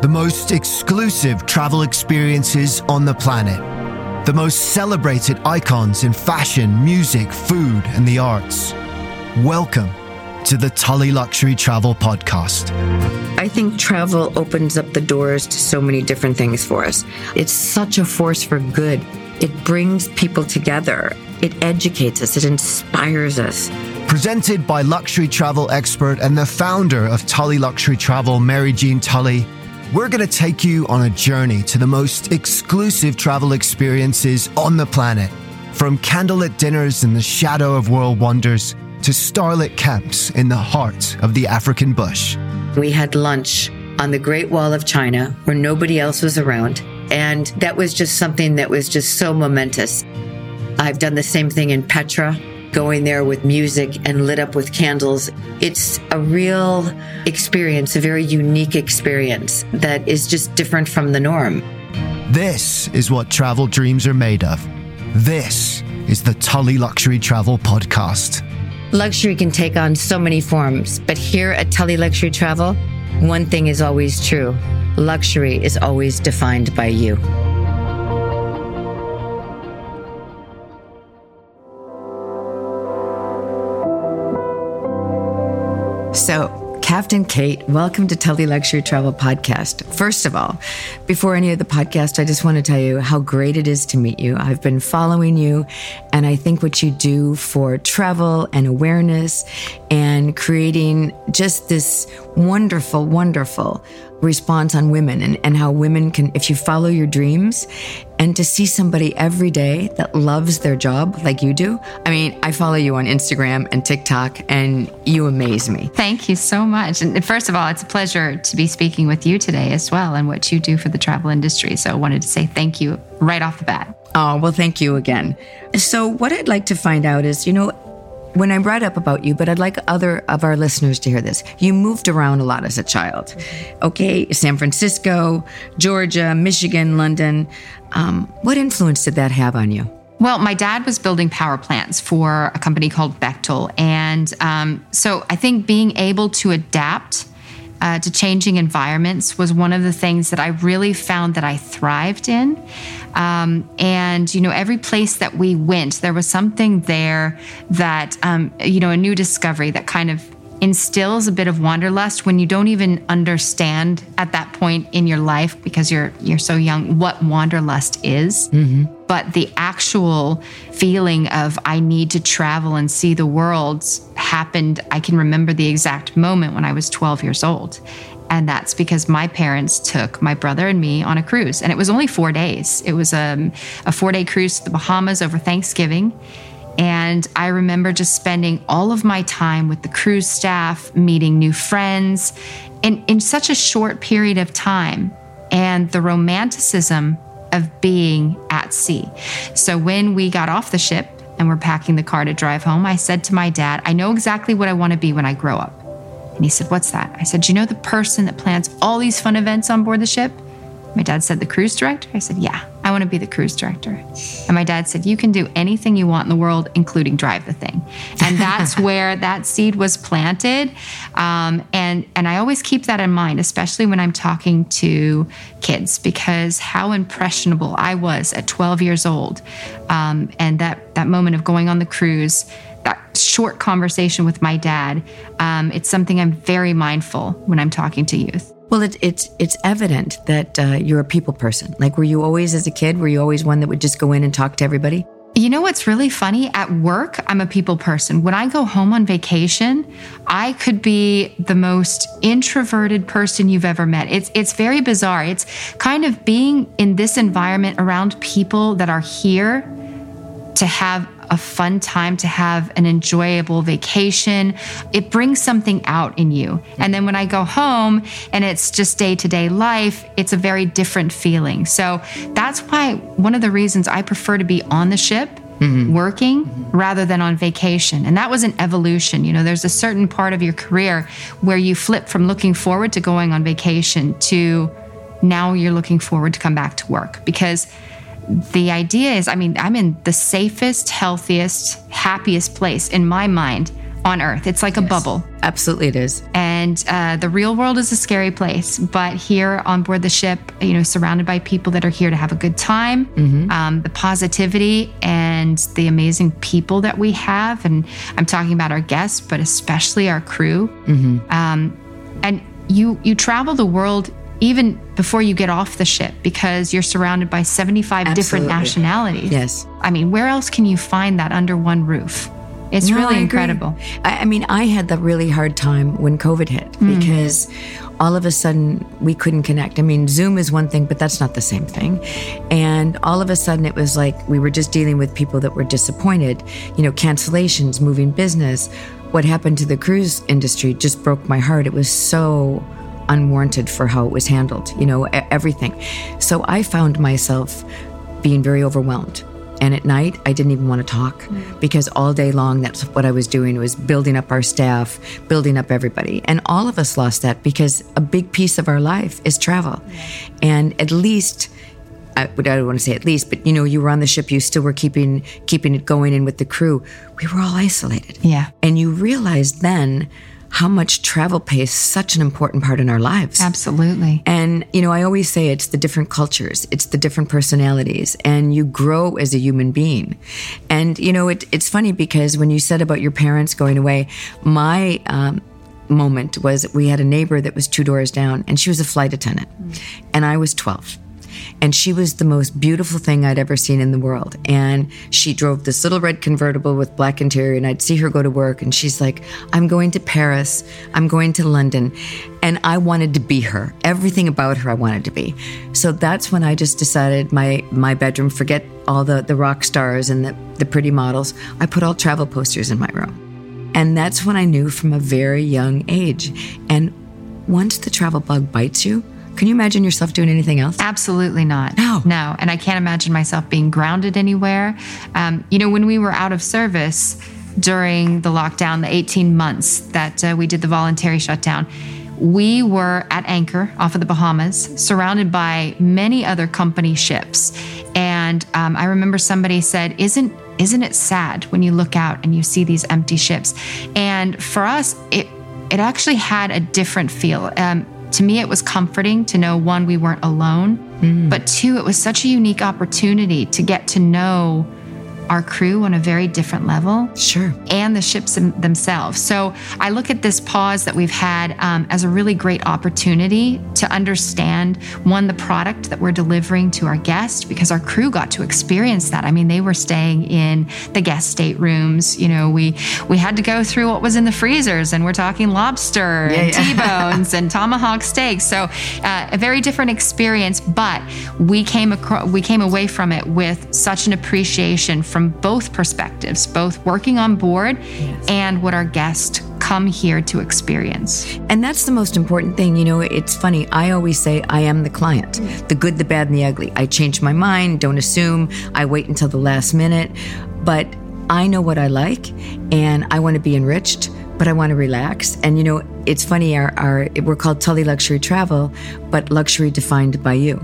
the most exclusive travel experiences on the planet, the most celebrated icons in fashion, music, food, and the arts. Welcome to the Tully Luxury Travel Podcast. I think travel opens up the doors to so many different things for us. It's such a force for good. It brings people together. It educates us. It inspires us. Presented by luxury travel expert and the founder of Tully Luxury Travel, Mary Jean Tully, we're going to take you on a journey to the most exclusive travel experiences on the planet. From candlelit dinners in the shadow of world wonders to starlit camps in the heart of the African bush. We had lunch on the Great Wall of China where nobody else was around. And that was just something that was just so momentous. I've done the same thing in Petra, going there with music and lit up with candles. It's a real experience, a very unique experience that is just different from the norm. This is what travel dreams are made of. This is the Tully Luxury Travel Podcast. Luxury can take on so many forms, but here at Tully Luxury Travel, one thing is always true luxury is always defined by you. Captain Kate, welcome to Tully Luxury Travel Podcast. First of all, before any of the podcast, I just want to tell you how great it is to meet you. I've been following you, and I think what you do for travel and awareness and creating just this wonderful, wonderful response on women and, and how women can, if you follow your dreams and to see somebody every day that loves their job like you do. I mean, I follow you on Instagram and TikTok and you amaze me. Thank you so much. And first of all, it's a pleasure to be speaking with you today as well and what you do for the travel industry. So I wanted to say thank you right off the bat. Oh, well, thank you again. So, what I'd like to find out is, you know, when I brought up about you, but I'd like other of our listeners to hear this. You moved around a lot as a child. Okay, San Francisco, Georgia, Michigan, London. Um, what influence did that have on you? Well, my dad was building power plants for a company called Bechtel. And um, so I think being able to adapt uh, to changing environments was one of the things that I really found that I thrived in. Um, and, you know, every place that we went, there was something there that, um, you know, a new discovery that kind of instills a bit of wanderlust when you don't even understand at that point in your life because you're you're so young what wanderlust is. Mm-hmm. but the actual feeling of i need to travel and see the world happened. I can remember the exact moment when i was 12 years old and that's because my parents took my brother and me on a cruise and it was only four days it was um, a four day cruise to the bahamas over thanksgiving and I remember just spending all of my time with the cruise staff, meeting new friends in, in such a short period of time, and the romanticism of being at sea. So when we got off the ship and we're packing the car to drive home, I said to my dad, I know exactly what I want to be when I grow up. And he said, What's that? I said, You know the person that plans all these fun events on board the ship? My dad said, The cruise director? I said, Yeah, I want to be the cruise director. And my dad said, You can do anything you want in the world, including drive the thing. And that's where that seed was planted. Um, and, and I always keep that in mind, especially when I'm talking to kids, because how impressionable I was at 12 years old. Um, and that, that moment of going on the cruise that short conversation with my dad, um, it's something I'm very mindful when I'm talking to youth. Well, it, it's it's evident that uh, you're a people person. Like, were you always as a kid? Were you always one that would just go in and talk to everybody? You know what's really funny? At work, I'm a people person. When I go home on vacation, I could be the most introverted person you've ever met. It's it's very bizarre. It's kind of being in this environment around people that are here to have a fun time to have an enjoyable vacation. It brings something out in you. And then when I go home and it's just day to day life, it's a very different feeling. So that's why one of the reasons I prefer to be on the ship Mm-hmm. working rather than on vacation. And that was an evolution. You know, there's a certain part of your career where you flip from looking forward to going on vacation to now you're looking forward to come back to work because the idea is I mean, I'm in the safest, healthiest, happiest place in my mind on earth. It's like a bubble. Absolutely, it is. And uh, the real world is a scary place. But here on board the ship, you know, surrounded by people that are here to have a good time, Mm-hmm. um, the positivity and the amazing people that we have. And I'm talking about our guests, but especially our crew. Mm-hmm. Um, and you you travel the world even before you get off the ship because you're surrounded by 75 different nationalities. Yes. I mean, where else can you find that under one roof? It's No, really I incredible. I, I mean, I had that really hard time when COVID hit hmm. because all of a sudden we couldn't connect. I mean, Zoom is one thing, but that's not the same thing. And all of a sudden it was like we were just dealing with people that were disappointed, you know, cancellations, moving business. What happened to the cruise industry just broke my heart. It was so unwarranted for how it was handled, you know, everything. So I found myself being very overwhelmed. And at night, I didn't even want to talk mm. because all day long, that's what I was doing was building up our staff, building up everybody. And all of us lost that because a big piece of our life is travel. And at least, I, don't want to say at least, but you know, you were on the ship, you still were keeping keeping it going in with the crew. We were all isolated. Yeah. And you realize then how much travel plays such an important part in our lives. Absolutely. And, you know, I always say it's the different cultures, it's the different personalities, and you grow as a human being. And, you know, it, it's funny because when you said about your parents going away, my um, moment was we had a neighbor that was two doors down, and she was a flight attendant, and I was 12. And she was the most beautiful thing I'd ever seen in the world. And she drove this little red convertible with black interior, and I'd see her go to work, and she's like, I'm going to Paris, I'm going to London. And I wanted to be her. Everything about her I wanted to be. So that's when I just decided my, my bedroom, forget all the, the rock stars and the, the pretty models, I put all travel posters in my room. And that's when I knew from a very young age. And once the travel bug bites you, can you imagine yourself doing anything else? Absolutely not. No. No. And I can't imagine myself being grounded anywhere. Um, you know, when we were out of service during the lockdown, the 18 months that uh, we did the voluntary shutdown, we were at anchor off of the Bahamas, surrounded by many other company ships. And um, I remember somebody said, "Isn't isn't it sad when you look out and you see these empty ships?" And for us, it it actually had a different feel. Um, to me, it was comforting to know one, we weren't alone, mm. but two, it was such a unique opportunity to get to know our crew on a very different level Sure. and the ships themselves. So I look at this pause that we've had um, as a really great opportunity to understand one, the product that we're delivering to our guests, because our crew got to experience that. I mean, they were staying in the guest staterooms. You know, we we had to go through what was in the freezers, and we're talking lobster and Yeah, yeah. T-bones and tomahawk steaks. So uh, a very different experience, but we came across, we came away from it with such an appreciation from both perspectives, both working on board and what our guests come here to experience. And that's the most important thing. You know, it's funny. I always say I am the client the good, the bad, and the ugly. I change my mind, don't assume, I wait until the last minute. But I know what I like, and I want to be enriched, but I want to relax. And, you know, it's funny, our, our, we're called Tully Luxury Travel, but luxury defined by you.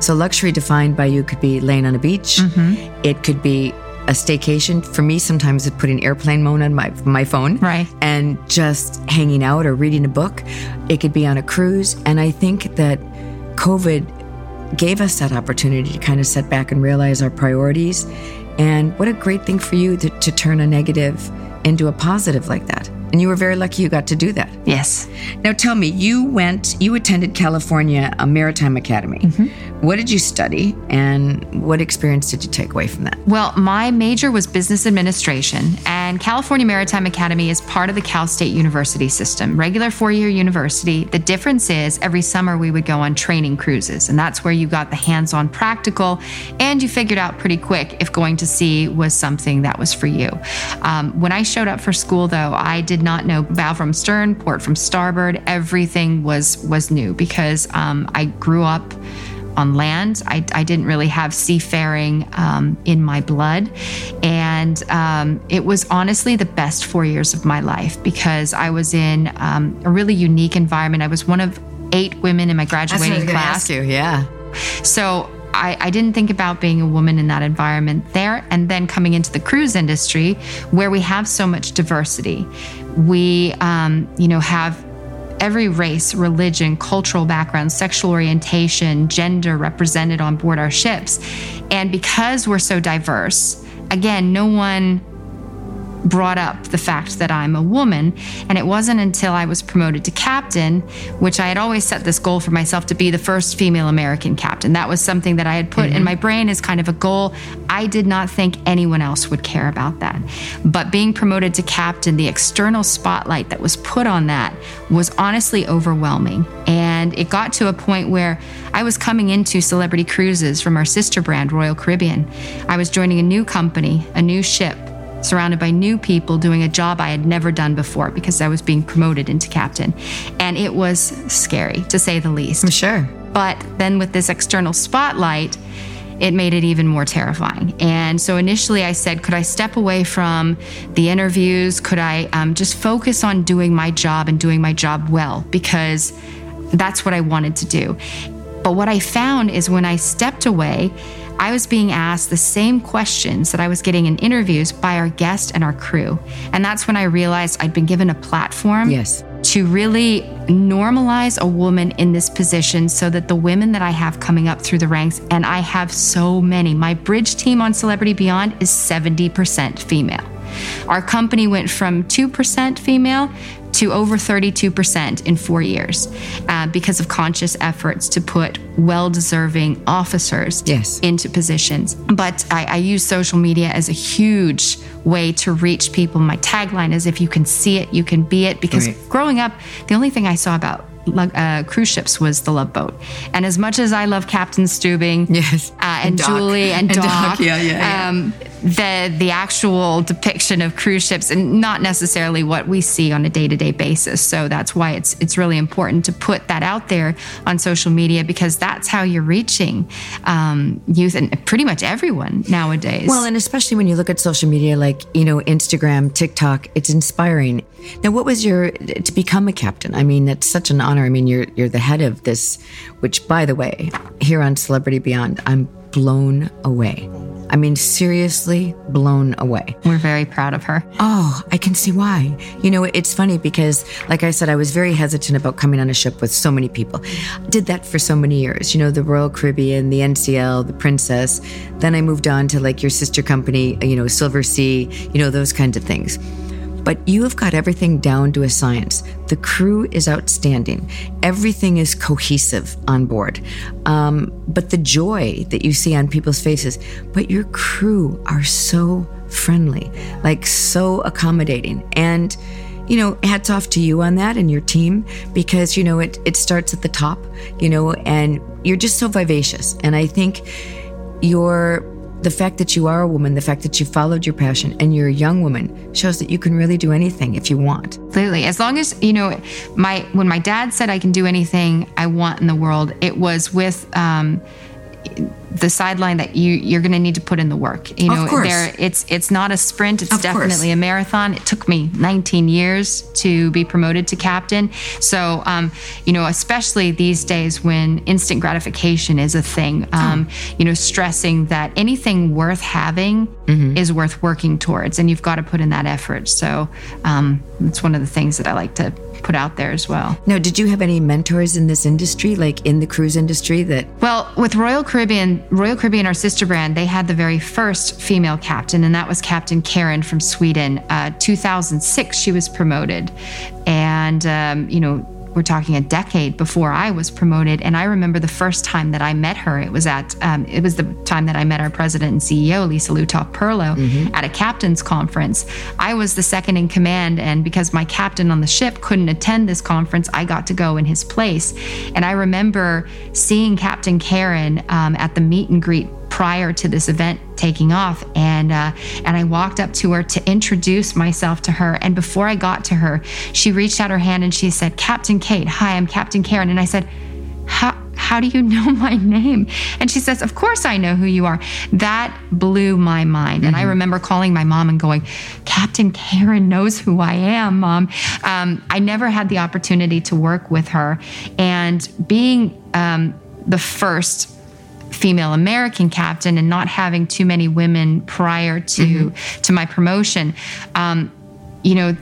So, luxury defined by you could be laying on a beach, mm-hmm. it could be a staycation. For me, sometimes it's putting airplane mode on my, my phone Right. and just hanging out or reading a book. It could be on a cruise. And I think that COVID gave us that opportunity to kind of set back and realize our priorities. And what a great thing for you to, to turn a negative into a positive like that. And you were very lucky you got to do that. Yes. Now tell me, you went, you attended California a Maritime Academy. What did you study and what experience did you take away from that? Well, my major was business administration, and California Maritime Academy is part of the Cal State University system, regular four year university. The difference is every summer we would go on training cruises, and that's where you got the hands on practical, and you figured out pretty quick if going to sea was something that was for you. Um, when I showed up for school, though, I did not know bow from stern, port from starboard. Everything was was new because um, I grew up on land. I, I didn't really have seafaring um, in my blood. And um, it was honestly the best four years of my life because I was in um, a really unique environment. I was one of eight women in my graduating class. you, yeah. So I, I, didn't think about being a woman in that environment there. And then coming into the cruise industry, where we have so much diversity, we, um, you know, have every race, religion, cultural background, sexual orientation, gender represented on board our ships. And because we're so diverse, again, no one brought up the fact that I'm a woman. And it wasn't until I was promoted to captain, which I had always set this goal for myself to be the first female American captain. That was something that I had put mm-hmm. in my brain as kind of a goal. I did not think anyone else would care about that. But being promoted to captain, the external spotlight that was put on that was honestly overwhelming. And it got to a point where I was coming into celebrity cruises from our sister brand, Royal Caribbean. I was joining a new company, a new ship surrounded by new people doing a job I had never done before because I was being promoted into captain. And it was scary, to say the least. I'm sure. But then with this external spotlight, it made it even more terrifying. And so initially I said, could I step away from the interviews? Could I um, just focus on doing my job and doing my job well? Because that's what I wanted to do. But what I found is when I stepped away, I was being asked the same questions that I was getting in interviews by our guest and our crew. And that's when I realized I'd been given a platform yes. to really normalize a woman in this position so that the women that I have coming up through the ranks, and I have so many, my bridge team on Celebrity Beyond is 70% female. Our company went from 2% female to over 32% in four years uh, because of conscious efforts to put well deserving officers yes. into positions. But I, I use social media as a huge way to reach people. My tagline is if you can see it, you can be it. Because right. growing up, the only thing I saw about uh, cruise ships was the Love Boat. And as much as I love Captain Stubing, yes, uh, and, and Julie and, and Doc, Doc yeah, yeah, yeah. Um, the the actual depiction of cruise ships, and not necessarily what we see on a day to day basis. So that's why it's it's really important to put that out there on social media because that's how you're reaching um, youth and pretty much everyone nowadays. Well, and especially when you look at social media like you know Instagram, TikTok, it's inspiring. Now, what was your to become a captain? I mean, that's such an honor. I mean, you're you're the head of this, which, by the way, here on Celebrity Beyond, I'm blown away. I mean, seriously blown away. We're very proud of her. Oh, I can see why. You know, it's funny because, like I said, I was very hesitant about coming on a ship with so many people. Did that for so many years. You know, the Royal Caribbean, the NCL, the Princess. Then I moved on to like your sister company, you know, Silversea, you know, those kinds of things but you have got everything down to a science. The crew is outstanding. Everything is cohesive on board. Um, but the joy that you see on people's faces, but your crew are so friendly, like so accommodating. And, you know, hats off to you on that and your team because, you know, it, it starts at the top, you know, and you're just so vivacious. And I think you're the fact that you are a woman, the fact that you followed your passion and you're a young woman shows that you can really do anything if you want. Clearly, as long as, you know, my, when my dad said I can do anything I want in the world, it was with, um, the sideline that you you're going to need to put in the work. You know, there it's it's not a sprint. It's of definitely course. a marathon. It took me 19 years to be promoted to captain. So, um, you know, especially these days when instant gratification is a thing. Um, oh. You know, stressing that anything worth having mm-hmm. is worth working towards, and you've got to put in that effort. So, um, it's one of the things that I like to put out there as well. Now, did you have any mentors in this industry, like in the cruise industry that? Well, with Royal Caribbean, Royal Caribbean, our sister brand, they had the very first female captain, and that was Captain Karin from Sweden. Uh, 2006, she was promoted. And, um, you know, we're talking a decade before I was promoted. And I remember the first time that I met her. It was at um, it was the time that I met our president and CEO, Lisa Lutoff Perlo, mm-hmm. at a captain's conference. I was the second in command, and because my captain on the ship couldn't attend this conference, I got to go in his place. And I remember seeing Captain Karin um, at the meet and greet prior to this event taking off and uh, and I walked up to her to introduce myself to her and before I got to her she reached out her hand and she said Captain Kate hi I'm Captain Karin and I said how how do you know my name? And she says, Of course I know who you are. That blew my mind. Mm-hmm. And I mm-hmm. remember calling my mom and going, Captain Karin knows who I am, mom. Um, I never had the opportunity to work with her. And being um, the first female American captain and not having too many women prior to mm-hmm. to my promotion, um, you know,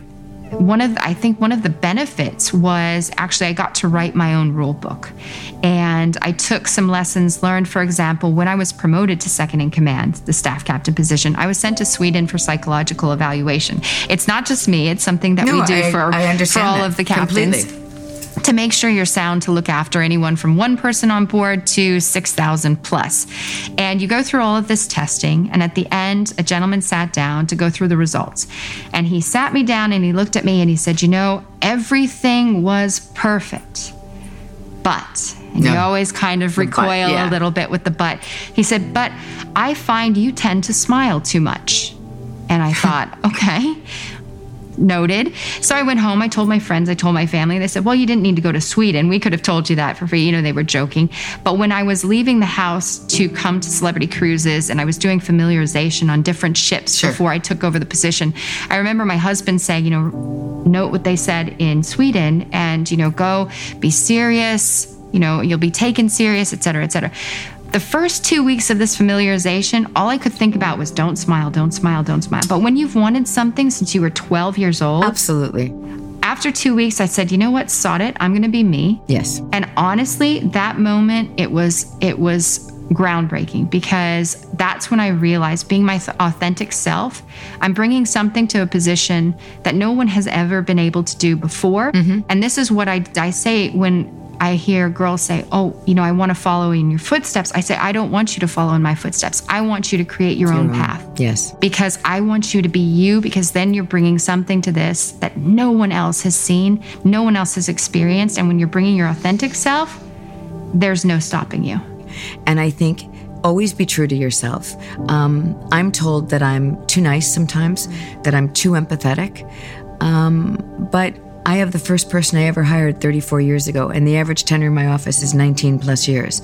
one of I think one of the benefits was actually I got to write my own rule book. And I took some lessons learned. For example, when I was promoted to second in command, the staff captain position, I was sent to Sweden for psychological evaluation. It's not just me, it's something that no, we do I, for, I for all of the captains. Completely to make sure you're sound to look after anyone from one person on board to 6,000 plus. And you go through all of this testing, and at the end, a gentleman sat down to go through the results. And he sat me down and he looked at me and he said, You know, everything was perfect. But, and you always kind of recoil but, yeah. a little bit with the but. He said, But I find you tend to smile too much. And I thought, okay, noted. So I went home. I told my friends, I told my family. They said, Well, you didn't need to go to Sweden. We could have told you that for free. You know, they were joking. But when I was leaving the house to come to celebrity cruises and I was doing familiarization on different ships sure. before I took over the position, I remember my husband saying, You know, note what they said in Sweden and, you know, go be serious. You know, you'll be taken serious, et cetera, et cetera. The first two weeks of this familiarization, all I could think about was don't smile, don't smile, don't smile. But when you've wanted something since you were 12 years old, absolutely. After two weeks, I said, you know what, sod it. I'm going to be me. Yes. And honestly, that moment, it was it was groundbreaking because that's when I realized being my authentic self, I'm bringing something to a position that no one has ever been able to do before. Mm-hmm. And this is what I, I say when I hear girls say, Oh, you know, I want to follow in your footsteps. I say, I don't want you to follow in my footsteps. I want you to create your, own, path. Yes. Because I want you to be you, because then you're bringing something to this that no one else has seen, no one else has experienced. And when you're bringing your authentic self, there's no stopping you. And I think always be true to yourself. Um, I'm told that I'm too nice sometimes, that I'm too empathetic. Um, but I have the first person I ever hired 34 years ago, and the average tenure in my office is 19 plus years.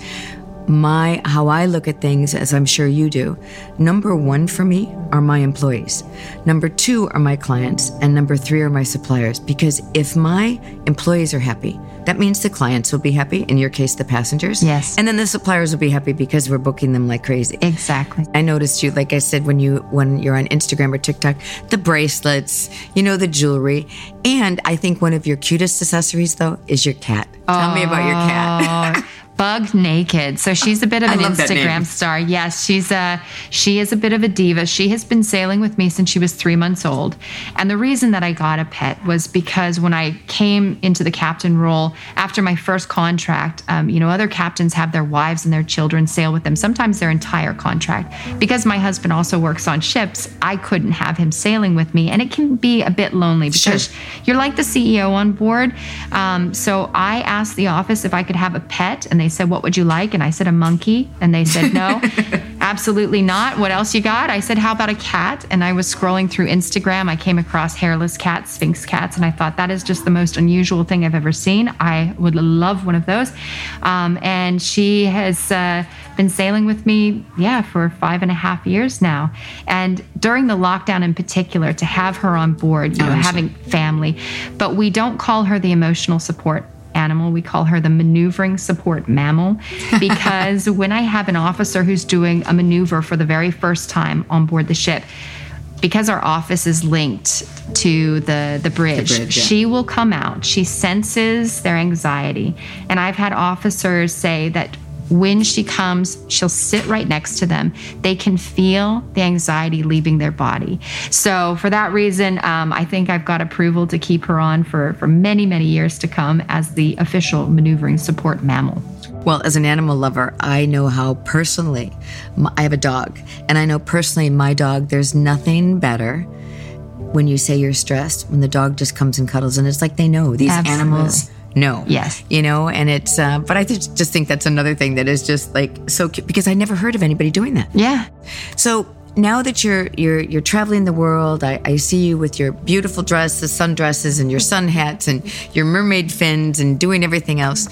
My how I look at things, as I'm sure you do, number one for me are my employees. Number two are my clients, and number three are my suppliers. Because if my employees are happy, that means the clients will be happy, in your case, the passengers. Yes. And then the suppliers will be happy because we're booking them like crazy. Exactly. I noticed you, like I said, when you when you're on Instagram or TikTok, the bracelets, you know, the jewelry. And I think one of your cutest accessories though is your cat. Tell me about your cat. Bug Naked. So she's a bit of an Instagram star. Yes, she's a she is a bit of a diva. She has been sailing with me since she was three months old. And the reason that I got a pet was because when I came into the captain role after my first contract, um, you know, other captains have their wives and their children sail with them, sometimes their entire contract. Because my husband also works on ships, I couldn't have him sailing with me, and it can be a bit lonely because sure. you're like the CEO on board. Um, so I asked the office if I could have a pet, and they they said, What would you like? And I said, A monkey. And they said, No, absolutely not. What else you got? I said, How about a cat? And I was scrolling through Instagram. I came across hairless cats, Sphynx cats, and I thought that is just the most unusual thing I've ever seen. I would love one of those. Um, and she has uh, been sailing with me, yeah, for five and a half years now. And during the lockdown in particular, to have her on board, you know, having family, but we don't call her the emotional support animal. We call her the maneuvering support mammal because when I have an officer who's doing a maneuver for the very first time on board the ship, because our office is linked to the the bridge, the bridge yeah. she will come out. She senses their anxiety, and I've had officers say that when she comes, she'll sit right next to them. They can feel the anxiety leaving their body. So, for that reason, um, I think I've got approval to keep her on for, for many, many years to come as the official maneuvering support mammal. Well, as an animal lover, I know how personally, I have a dog, and I know personally my dog, there's nothing better when you say you're stressed, when the dog just comes and cuddles, and it's like they know these Absolutely. animals no. Yes. You know, and it's, uh, but I just, just think that's another thing that is just like so cute because I never heard of anybody doing that. Yeah. So now that you're you're you're traveling the world, I, I see you with your beautiful dresses, sundresses, and your sun hats, and your mermaid fins, and doing everything else.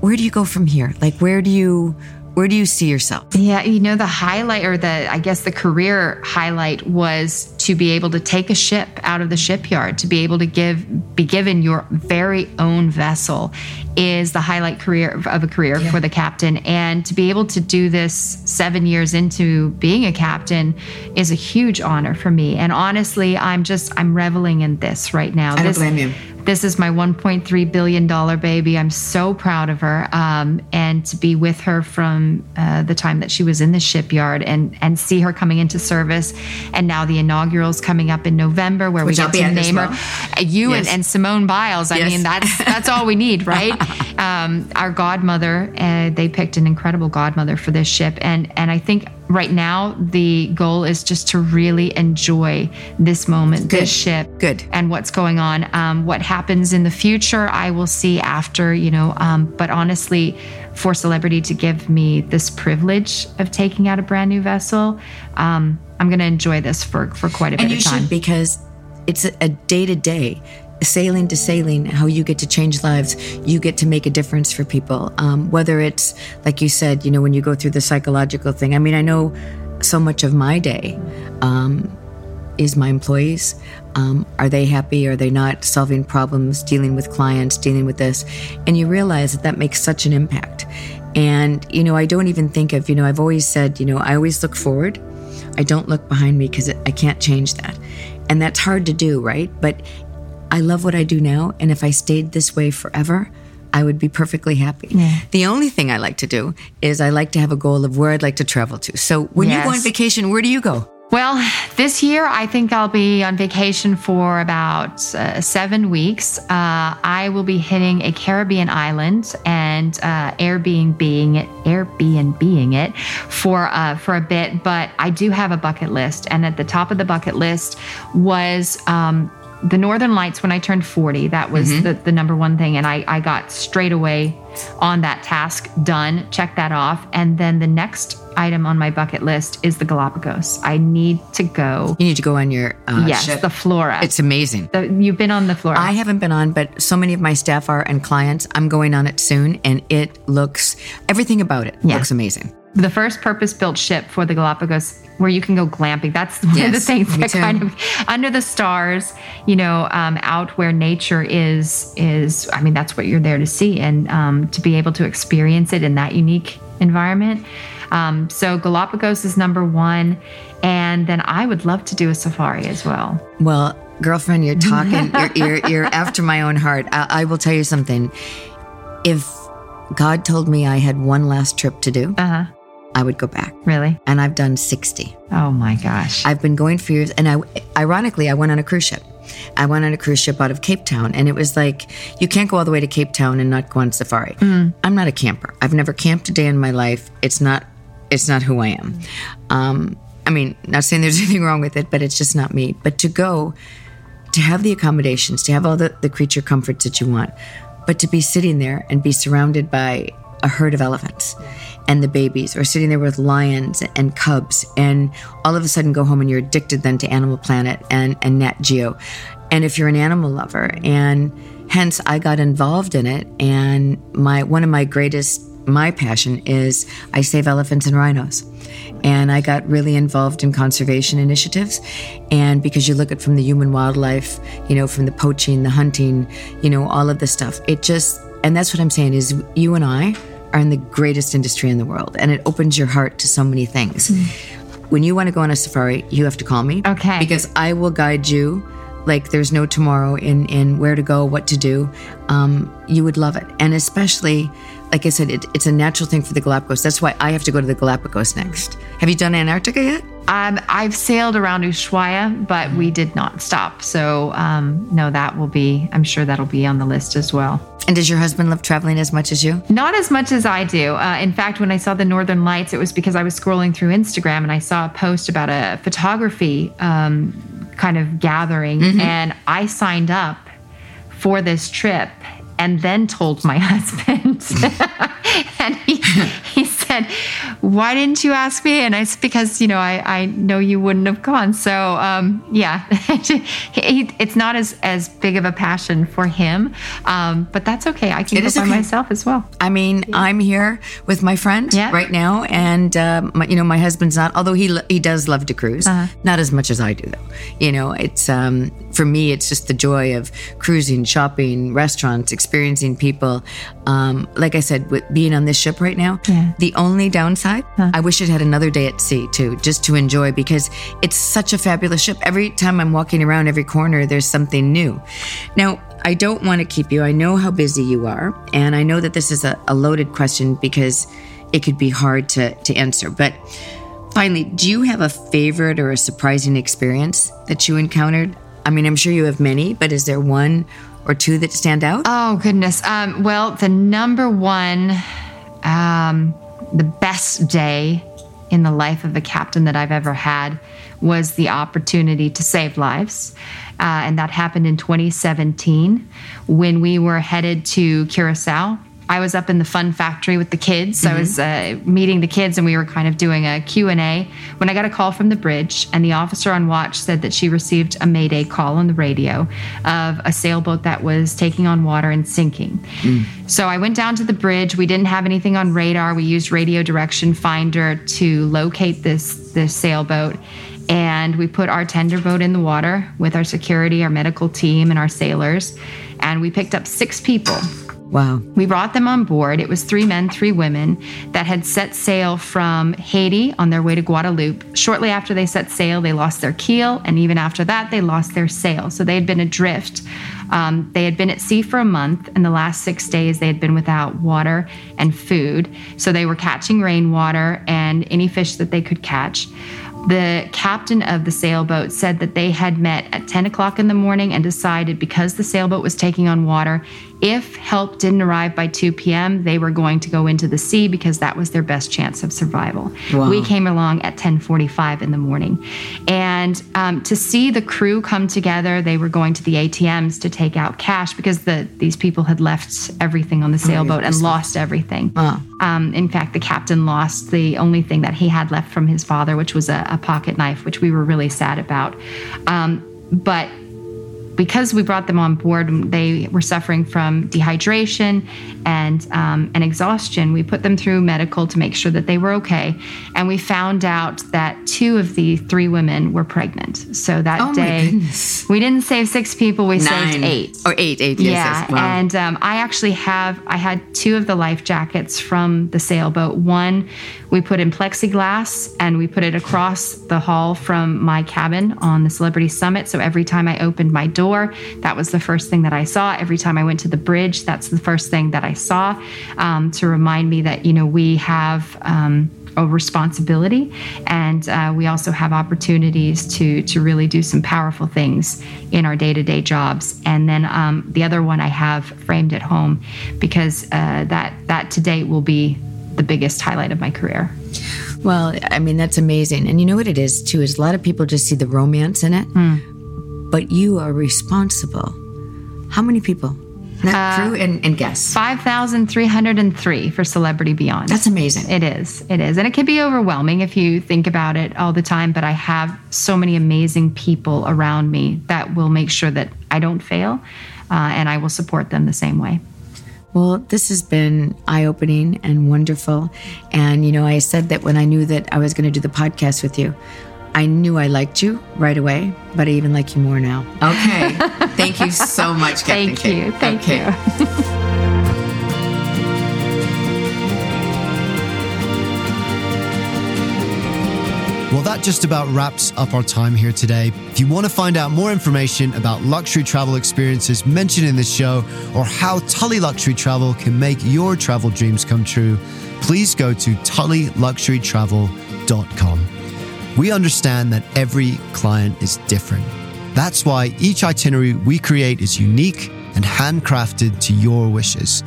Where do you go from here? Like, where do you where do you see yourself? Yeah, you know, the highlight or the, I guess the career highlight was to be able to take a ship out of the shipyard, to be able to give be given your very own vessel is the highlight career of a career yeah. for the captain. And to be able to do this seven years into being a captain is a huge honor for me. And honestly, I'm just I'm reveling in this right now. I don't blame you this is my 1.3 billion dollar baby. I'm so proud of her, um, and to be with her from uh, the time that she was in the shipyard, and and see her coming into service, and now the inaugural's coming up in November, where Which we get to name well. her. You yes. and, and, Simone Biles. I yes. mean, that's that's all we need, right? um, our godmother. Uh, they picked an incredible godmother for this ship, and and I think right now the goal is just to really enjoy this moment Good. this ship Good. and what's going on um, what happens in the future i will see after you know um, but honestly for celebrity to give me this privilege of taking out a brand new vessel um, i'm going to enjoy this for for quite a and bit of time because it's a day to day sailing to sailing, how you get to change lives, you get to make a difference for people. Um, whether it's, like you said, you know, when you go through the psychological thing. I mean, I know so much of my day um, is my employees. Um, are they happy? Are they not solving problems, dealing with clients, dealing with this? And you realize that that makes such an impact. And, you know, I don't even think of, you know, I've always said, you know, I always look forward. I don't look behind me because I can't change that. And that's hard to do, right? But I love what I do now. And if I stayed this way forever, I would be perfectly happy. Yeah. The only thing I like to do is I like to have a goal of where I'd like to travel to. So when yes. you go on vacation, where do you go? Well, this year I think I'll be on vacation for about uh, seven weeks. Uh, I will be hitting a Caribbean island and uh, Airbnb it, Airbnb it for uh, for a bit. But I do have a bucket list, and at the top of the bucket list was um, the Northern Lights when I turned 40. That was mm-hmm. the, the number one thing. And I, I got straight away on that task done, check that off. And then the next item on my bucket list is the Galapagos. I need to go. You need to go on your uh, yes, ship. the Flora. It's amazing. The, you've been on the Flora. I haven't been on, but so many of my staff are and clients. I'm going on it soon, and it looks everything about it yeah. looks amazing. The first purpose-built ship for the Galapagos where you can go glamping. That's one yes, of the things that too. kind of under the stars, you know, um, out where nature is is. I mean, that's what you're there to see, and um, to be able to experience it in that unique environment. Um, so Galapagos is number one, and then I would love to do a safari as well. Well, girlfriend, you're talking. you're, you're, you're after my own heart. I, I will tell you something. If God told me I had one last trip to do, uh-huh. I would go back. Really? And I've done 60. Oh my gosh. I've been going for years. And I, ironically, I went on a cruise ship. I went on a cruise ship out of Cape Town, and it was like, you can't go all the way to Cape Town and not go on safari. Mm. I'm not a camper. I've never camped a day in my life. It's not, it's not who I am. Um, I mean, not saying there's anything wrong with it, but it's just not me. But to go, to have the accommodations, to have all the, the creature comforts that you want, but to be sitting there and be surrounded by a herd of elephants and the babies, or sitting there with lions and cubs, and all of a sudden go home and you're addicted then to Animal Planet and, and Nat Geo. And if you're an animal lover, and hence I got involved in it, and my one of my greatest my passion is I save elephants and rhinos. And I got really involved in conservation initiatives. And because you look at from the human wildlife, you know, from the poaching, the hunting, you know, all of the stuff, it just, and that's what I'm saying is you and I are in the greatest industry in the world, and it opens your heart to so many things. Mm. When you want to go on a safari, you have to call me. Okay. Because I will guide you like there's no tomorrow in in where to go, what to do. Um, you would love it, and especially, like I said, it, it's a natural thing for the Galapagos. That's why I have to go to the Galapagos next. Have you done Antarctica yet? Um, I've sailed around Ushuaia, but we did not stop. So um, no, that will be. I'm sure that'll be on the list as well. And does your husband love traveling as much as you? Not as much as I do. Uh, in fact, when I saw the Northern Lights, it was because I was scrolling through Instagram and I saw a post about a photography um, kind of gathering, mm-hmm. and I signed up for this trip and then told my husband. and he, he said, why didn't you ask me? And I said, because, you know, I, I know you wouldn't have gone. So, um, yeah, it's not as, as big of a passion for him. Um, but that's okay. I can it go by okay. myself as well. I mean, yeah. I'm here with my friend yeah. right now. And, uh, my, you know, my husband's not, although he, he does love to cruise, uh-huh. not as much as I do, though. You know, it's, um, for me, it's just the joy of cruising, shopping, restaurants, experiencing people. Um, like I said, with being on this ship right now, yeah. the only downside, huh. I wish it had another day at sea too, just to enjoy because it's such a fabulous ship. Every time I'm walking around every corner, there's something new. Now, I don't want to keep you. I know how busy you are, and I know that this is a, a loaded question because it could be hard to, to answer. But finally, do you have a favorite or a surprising experience that you encountered? I mean, I'm sure you have many, but is there one or two that stand out? Oh, goodness. Um, well, the number one, um, the best day in the life of a captain that I've ever had was the opportunity to save lives. Uh, and that happened in 2017 when we were headed to Curacao I was up in the fun factory with the kids. Mm-hmm. I was uh, meeting the kids and we were kind of doing a Q&A when I got a call from the bridge and the officer on watch said that she received a mayday call on the radio of a sailboat that was taking on water and sinking. Mm. So I went down to the bridge. We didn't have anything on radar. We used radio direction finder to locate this this sailboat and we put our tender boat in the water with our security, our medical team and our sailors and we picked up 6 people Wow. We brought them on board. It was three men, three women that had set sail from Haiti on their way to Guadeloupe. Shortly after they set sail, they lost their keel, and even after that, they lost their sail. So they had been adrift. Um, they had been at sea for a month. and the last six days, they had been without water and food. So they were catching rainwater and any fish that they could catch. The captain of the sailboat said that they had met at 10 o'clock in the morning and decided because the sailboat was taking on water, if help didn't arrive by 2 p.m., they were going to go into the sea because that was their best chance of survival. Wow. We came along at 10:45 in the morning, and um, to see the crew come together, they were going to the ATMs to take out cash because the these people had left everything on the oh, sailboat oh, and lost everything. Um, in fact, the captain lost the only thing that he had left from his father, which was a, a pocket knife, which we were really sad about. Um, but because we brought them on board, they were suffering from dehydration and um, and exhaustion. We put them through medical to make sure that they were okay, and we found out that two of the three women were pregnant. So that oh day, we didn't save six people; we Nine. saved eight or eight, eight. Yes, yeah, yes. Wow. and um, I actually have I had two of the life jackets from the sailboat. One we put in plexiglass and we put it across the hall from my cabin on the Celebrity Summit. So every time I opened my door, that was the first thing that I saw. Every time I went to the bridge, that's the first thing that I saw um, to remind me that, you know, we have. Um, a responsibility and uh, we also have opportunities to to really do some powerful things in our day-to-day jobs and then um, the other one i have framed at home because uh, that that to date will be the biggest highlight of my career. Well, I mean, that's amazing. And you know what it is, too, is a lot of people just see the romance in it, mm. but you are responsible. How many people? Not uh, crew and, and guests. 5,303 for Celebrity Beyond. That's amazing. It is. It is. And it can be overwhelming if you think about it all the time, but I have so many amazing people around me that will make sure that I don't fail uh, and I will support them the same way. Well, this has been eye opening and wonderful. And, you know, I said that when I knew that I was going to do the podcast with you, I knew I liked you right away, but I even like you more now. Okay. Thank you so much, Captain Thank you. Thank okay. you. Well, that just about wraps up our time here today. If you want to find out more information about luxury travel experiences mentioned in this show or how Tully Luxury Travel can make your travel dreams come true, please go to tullyluxurytravel.com. We understand that every client is different. That's why each itinerary we create is unique and handcrafted to your wishes.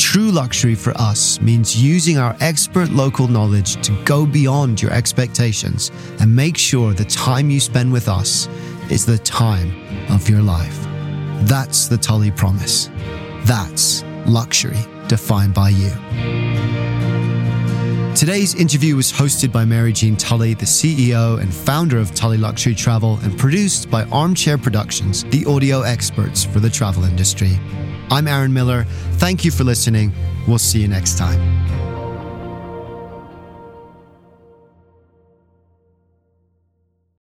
True luxury for us means using our expert local knowledge to go beyond your expectations and make sure the time you spend with us is the time of your life. That's the Tully promise. That's luxury defined by you. Today's interview was hosted by Mary Jean Tully, the CEO and founder of Tully Luxury Travel, and produced by Armchair Productions, the audio experts for the travel industry. I'm Aaron Miller. Thank you for listening. We'll see you next time.